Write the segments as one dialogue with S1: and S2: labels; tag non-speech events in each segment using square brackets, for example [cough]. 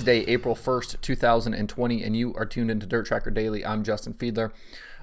S1: Wednesday, April 1st, 2020, and you are tuned into Dirt Tracker Daily. I'm Justin Fiedler.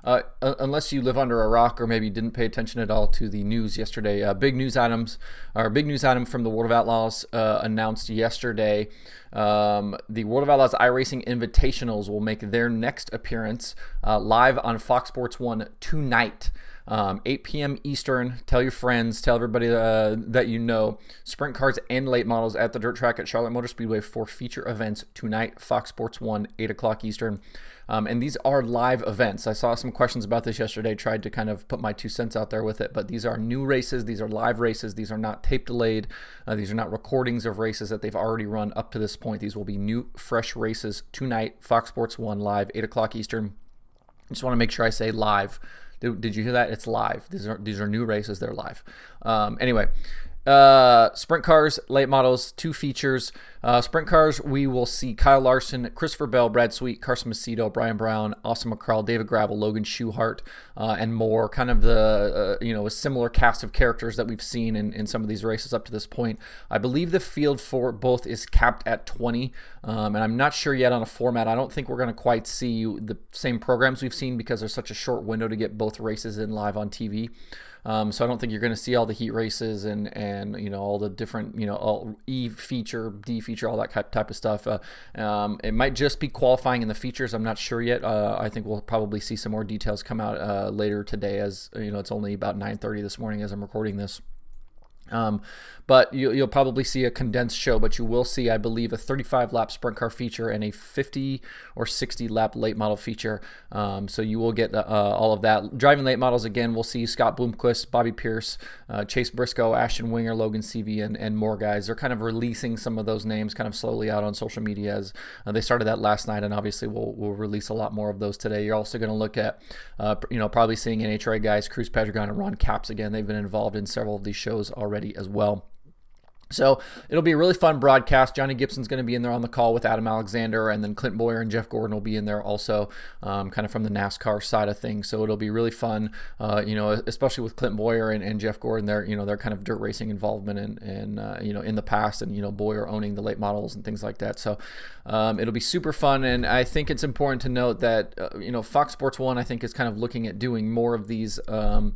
S1: Uh, unless you live under a rock or maybe didn't pay attention at all to the news yesterday, uh, big news items, or big news item from the World of Outlaws uh, announced yesterday. Um, the World of Outlaws iRacing Invitationals will make their next appearance uh, live on Fox Sports 1 tonight. Um, 8 p.m. Eastern. Tell your friends, tell everybody uh, that you know. Sprint cars and late models at the dirt track at Charlotte Motor Speedway for feature events tonight, Fox Sports 1, 8 o'clock Eastern. Um, and these are live events. I saw some questions about this yesterday, tried to kind of put my two cents out there with it, but these are new races. These are live races. These are not tape delayed. Uh, these are not recordings of races that they've already run up to this point. These will be new, fresh races tonight, Fox Sports 1 live, 8 o'clock Eastern. I just want to make sure I say live did, did you hear that? It's live. These are these are new races. They're live. Um, anyway, uh, sprint cars, late models, two features. Uh, sprint cars, we will see Kyle Larson, Christopher Bell, Brad Sweet, Carson Macedo, Brian Brown, Austin McCarl, David Gravel, Logan Schuchart, uh, and more. Kind of the, uh, you know, a similar cast of characters that we've seen in, in some of these races up to this point. I believe the field for both is capped at 20, um, and I'm not sure yet on a format. I don't think we're going to quite see the same programs we've seen because there's such a short window to get both races in live on TV. Um, so I don't think you're going to see all the heat races and and you know all the different you know E feature, D feature, all that type of stuff. Uh, um, it might just be qualifying in the features. I'm not sure yet. Uh, I think we'll probably see some more details come out uh, later today. As you know, it's only about 9:30 this morning as I'm recording this. Um, but you, will probably see a condensed show, but you will see, I believe, a 35 lap sprint car feature and a 50 or 60 lap late model feature. Um, so you will get uh, all of that. Driving late models again, we'll see Scott Bloomquist, Bobby Pierce, uh, Chase Briscoe, Ashton Winger, Logan Seavey, and, and more guys. They're kind of releasing some of those names kind of slowly out on social media as uh, they started that last night, and obviously we'll, we'll release a lot more of those today. You're also going to look at, uh, you know, probably seeing NHRA guys, Cruz Pedregon and Ron Capps again. They've been involved in several of these shows already as well. So it'll be a really fun broadcast. Johnny Gibson's going to be in there on the call with Adam Alexander, and then Clint Bowyer and Jeff Gordon will be in there also, um, kind of from the NASCAR side of things. So it'll be really fun, uh, you know, especially with Clint Bowyer and, and Jeff Gordon. They're you know they're kind of dirt racing involvement and and uh, you know in the past, and you know Bowyer owning the late models and things like that. So um, it'll be super fun, and I think it's important to note that uh, you know Fox Sports One I think is kind of looking at doing more of these. Um,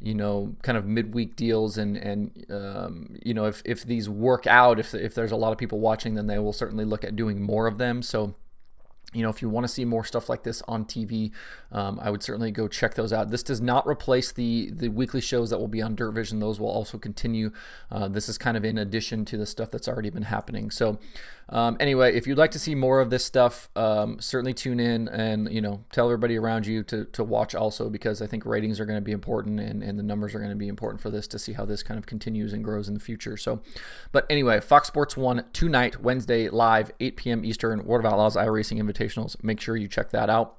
S1: you know, kind of midweek deals, and and um, you know, if if these work out, if if there's a lot of people watching, then they will certainly look at doing more of them. So you know, if you want to see more stuff like this on TV, um, I would certainly go check those out. This does not replace the the weekly shows that will be on Dirt Vision; those will also continue. Uh, this is kind of in addition to the stuff that's already been happening. So, um, anyway, if you'd like to see more of this stuff, um, certainly tune in and you know tell everybody around you to, to watch also because I think ratings are going to be important and, and the numbers are going to be important for this to see how this kind of continues and grows in the future. So, but anyway, Fox Sports One tonight, Wednesday, live, 8 p.m. Eastern, World of Outlaws iRacing Invitationals. Make sure you check that out.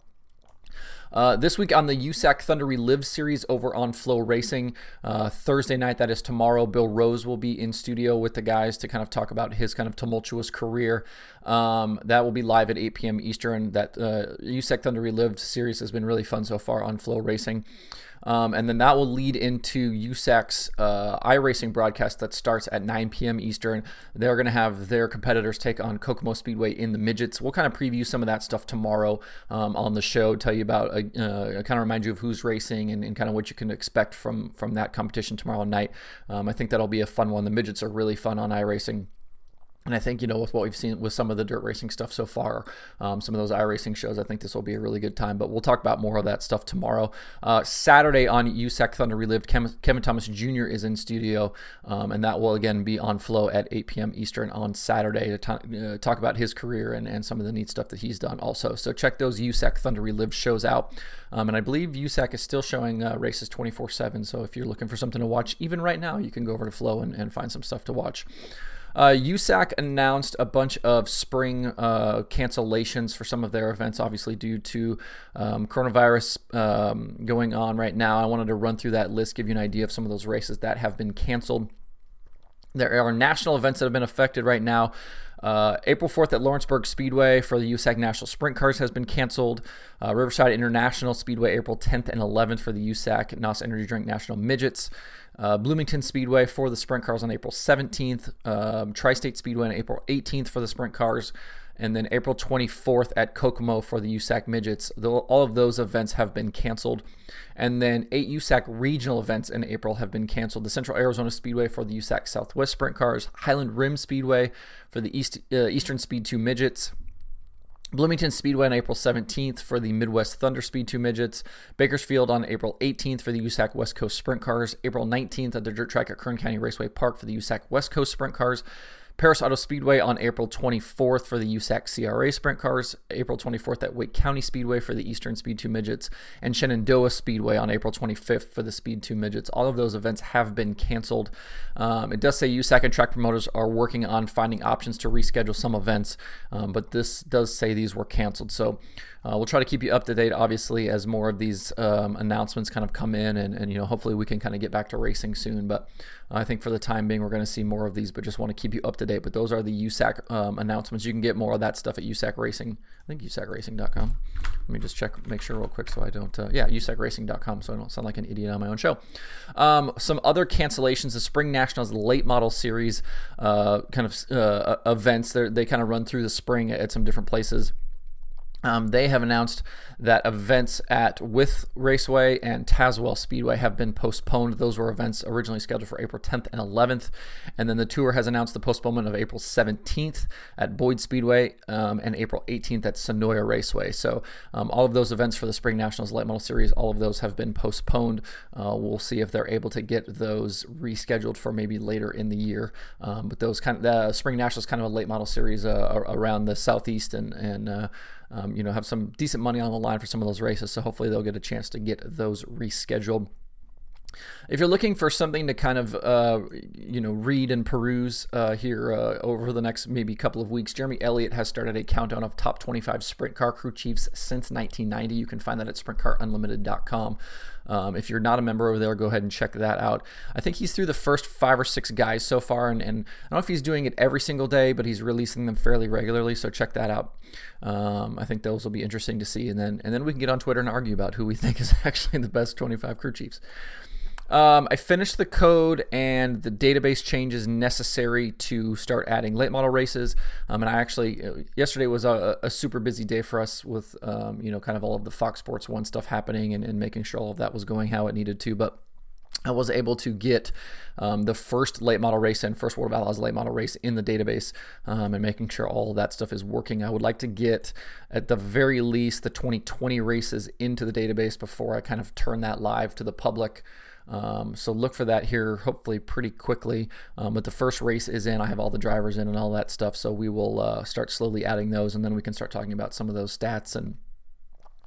S1: Uh, this week on the USAC Thunder Relive series over on FloRacing, uh, Thursday night, that is tomorrow, Bill Rose will be in studio with the guys to kind of talk about his kind of tumultuous career. Um, that will be live at 8 p.m. Eastern. That uh, USAC Thunder Relived series has been really fun so far on FloRacing. Um, and then that will lead into USAC's uh, iRacing broadcast that starts at 9 p.m. Eastern. They're going to have their competitors take on Kokomo Speedway in the midgets. We'll kind of preview some of that stuff tomorrow um, on the show, tell you about, uh, uh, kind of remind you of who's racing and, and, kind of what you can expect from, from that competition tomorrow night. Um, I think that'll be a fun one. The midgets are really fun on iRacing. And I think, you know, with what we've seen with some of the dirt racing stuff so far, um, some of those iRacing shows, I think this will be a really good time. But we'll talk about more of that stuff tomorrow. Uh, Saturday on USAC Thunder Relived, Kevin Thomas Jr. is in studio, um, and that will again be on Flo at 8 p.m. Eastern on Saturday to t- uh, talk about his career and, and some of the neat stuff that he's done also. So check those USAC Thunder Relived shows out. Um, and I believe USAC is still showing uh, races 24 7. So if you're looking for something to watch, even right now, you can go over to Flo and, and find some stuff to watch. Uh, USAC announced a bunch of spring uh, cancellations for some of their events, obviously due to um, coronavirus um, going on right now. I wanted to run through that list, give you an idea of some of those races that have been canceled. There are national events that have been affected right now. Uh, April 4th at Lawrenceburg Speedway for the USAC National Sprint Cars has been canceled. Uh, Riverside International Speedway April 10th and 11th for the USAC NOS Energy Drink National Midgets. Uh, Bloomington Speedway for the sprint cars on April 17th. Um, Tri State Speedway on April 18th for the sprint cars and then April 24th at Kokomo for the USAC Midgets. All of those events have been canceled. And then eight USAC regional events in April have been canceled. The Central Arizona Speedway for the USAC Southwest Sprint Cars, Highland Rim Speedway for the East, uh, Eastern Speed 2 Midgets. Bloomington Speedway on April 17th for the Midwest Thunder Speed 2 Midgets. Bakersfield on April 18th for the USAC West Coast Sprint Cars. April 19th at the dirt track at Kern County Raceway Park for the USAC West Coast Sprint Cars. Perris Auto Speedway on April 24th for the USAC CRA Sprint Cars, April 24th at Wake County Speedway for the Eastern Speed 2 Midgets, and Shenandoah Speedway on April 25th for the Speed 2 Midgets. All of those events have been canceled. Um, it does say USAC and track promoters are working on finding options to reschedule some events, um, but this does say these were canceled. So uh, we'll try to keep you up to date, obviously, as more of these um, announcements kind of come in, and, and you know hopefully we can kind of get back to racing soon. But I think for the time being, we're going to see more of these, but just want to keep you up to date. But those are the USAC um, announcements. You can get more of that stuff at USAC Racing. I think USACRacing.com. Let me just check, make sure real quick, so I don't. Uh, yeah, USACRacing.com, so I don't sound like an idiot on my own show. Um, some other cancellations: the Spring Nationals Late Model Series uh, kind of uh, events. They're, they kind of run through the spring at some different places. Um, they have announced that events at Wythe Raceway and Tazewell Speedway have been postponed. Those were events originally scheduled for April 10th and 11th. And then the tour has announced the postponement of April 17th at Boyd Speedway um, and April 18th at Senoia Raceway. So um, all of those events for the Spring Nationals Late Model Series, all of those have been postponed. Uh, we'll see if they're able to get those rescheduled for maybe later in the year. Um, but those kind of the Spring Nationals kind of a late model series uh, around the southeast and and uh, um, you know have some decent money on the line for some of those races. So hopefully they'll get a chance to get those rescheduled. If you're looking for something to kind of, uh, you know, read and peruse uh, here uh, over the next maybe couple of weeks, Jeremy Elliott has started a countdown of top 25 sprint car crew chiefs since 1990. You can find that at sprintcarunlimited.com. Um, if you're not a member over there, go ahead and check that out. I think he's through the first five or six guys so far, and, and I don't know if he's doing it every single day, but he's releasing them fairly regularly. So check that out. Um, I think those will be interesting to see, and then and then we can get on Twitter and argue about who we [laughs] think is actually the best 25 crew chiefs. Um, I finished the code and the database changes necessary to start adding late model races. Um, and I actually, uh, yesterday was a, a, super busy day for us with, um, you know, kind of all of the Fox Sports 1 stuff happening and, and making sure all of that was going how it needed to. But I was able to get um, the first late model race and first World of Outlaws late model race in the database um, and making sure all that stuff is working. I would like to get, at the very least, the 2020 races into the database before I kind of turn that live to the public. Um, so look for that here, hopefully pretty quickly. Um, but the first race is in. I have all the drivers in and all that stuff. So we will uh, start slowly adding those, and then we can start talking about some of those stats and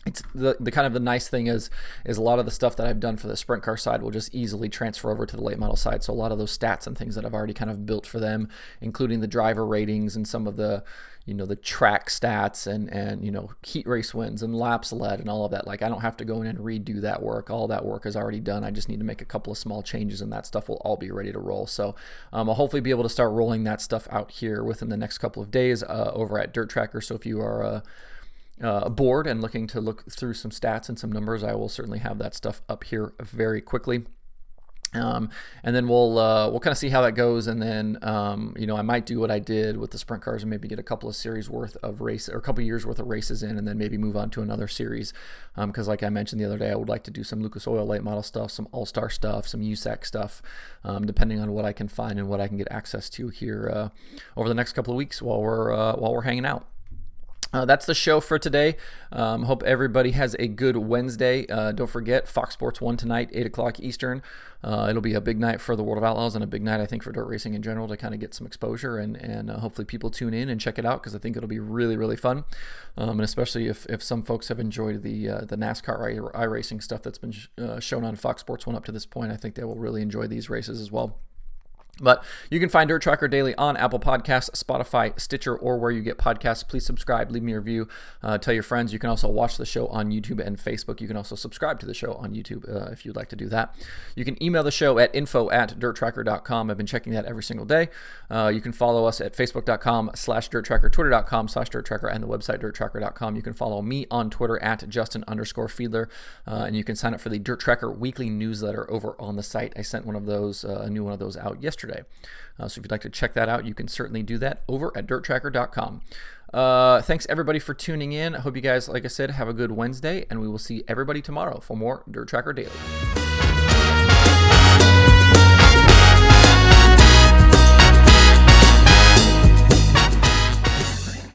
S1: it's the, the kind of the nice thing is is a lot of the stuff that I've done for the sprint car side will just easily transfer over to the late model side. So a lot of those stats and things that I've already kind of built for them, including the driver ratings and some of the you know the track stats and and you know heat race wins and laps led and all of that. Like I don't have to go in and redo that work. All that work is already done. I just need to make a couple of small changes and that stuff will all be ready to roll. So um, I'll hopefully be able to start rolling that stuff out here within the next couple of days uh, over at Dirt Tracker. So if you are uh, uh, bored and looking to look through some stats and some numbers, I will certainly have that stuff up here very quickly. Um, and then we'll uh, we'll kind of see how that goes, and then um, you know I might do what I did with the sprint cars and maybe get a couple of series worth of race or a couple years worth of races in, and then maybe move on to another series. Because um, like I mentioned the other day, I would like to do some Lucas Oil late model stuff, some All Star stuff, some USAC stuff, um, depending on what I can find and what I can get access to here uh, over the next couple of weeks while we're uh, while we're hanging out. Uh, that's the show for today. Um, hope everybody has a good Wednesday. Uh, don't forget Fox Sports 1 tonight, 8 o'clock Eastern. Uh, it'll be a big night for the World of Outlaws and a big night, I think, for dirt racing in general to kind of get some exposure and, and uh, hopefully people tune in and check it out because I think it'll be really, really fun. Um, and especially if, if some folks have enjoyed the uh, the NASCAR iRacing stuff that's been sh- uh, shown on Fox Sports 1 up to this point, I think they will really enjoy these races as well. But you can find Dirt Tracker Daily on Apple Podcasts, Spotify, Stitcher, or where you get podcasts. Please subscribe, leave me a review, uh, tell your friends. You can also watch the show on YouTube and Facebook. You can also subscribe to the show on YouTube uh, if you'd like to do that. You can email the show at info at dirttracker.com. I've been checking that every single day. Uh, you can follow us at facebook.com slash dirttracker, twitter.com slash dirttracker, and the website dirttracker.com. You can follow me on Twitter at Justin underscore Fiedler, uh, and you can sign up for the Dirt Tracker weekly newsletter over on the site. I sent one of those, uh, a new one of those out yesterday yesterday. Uh, so if you'd like to check that out, you can certainly do that over at dirttracker.com. Uh, thanks everybody for tuning in. I hope you guys, like I said, have a good Wednesday, and we will see everybody tomorrow for more Dirt Tracker Daily.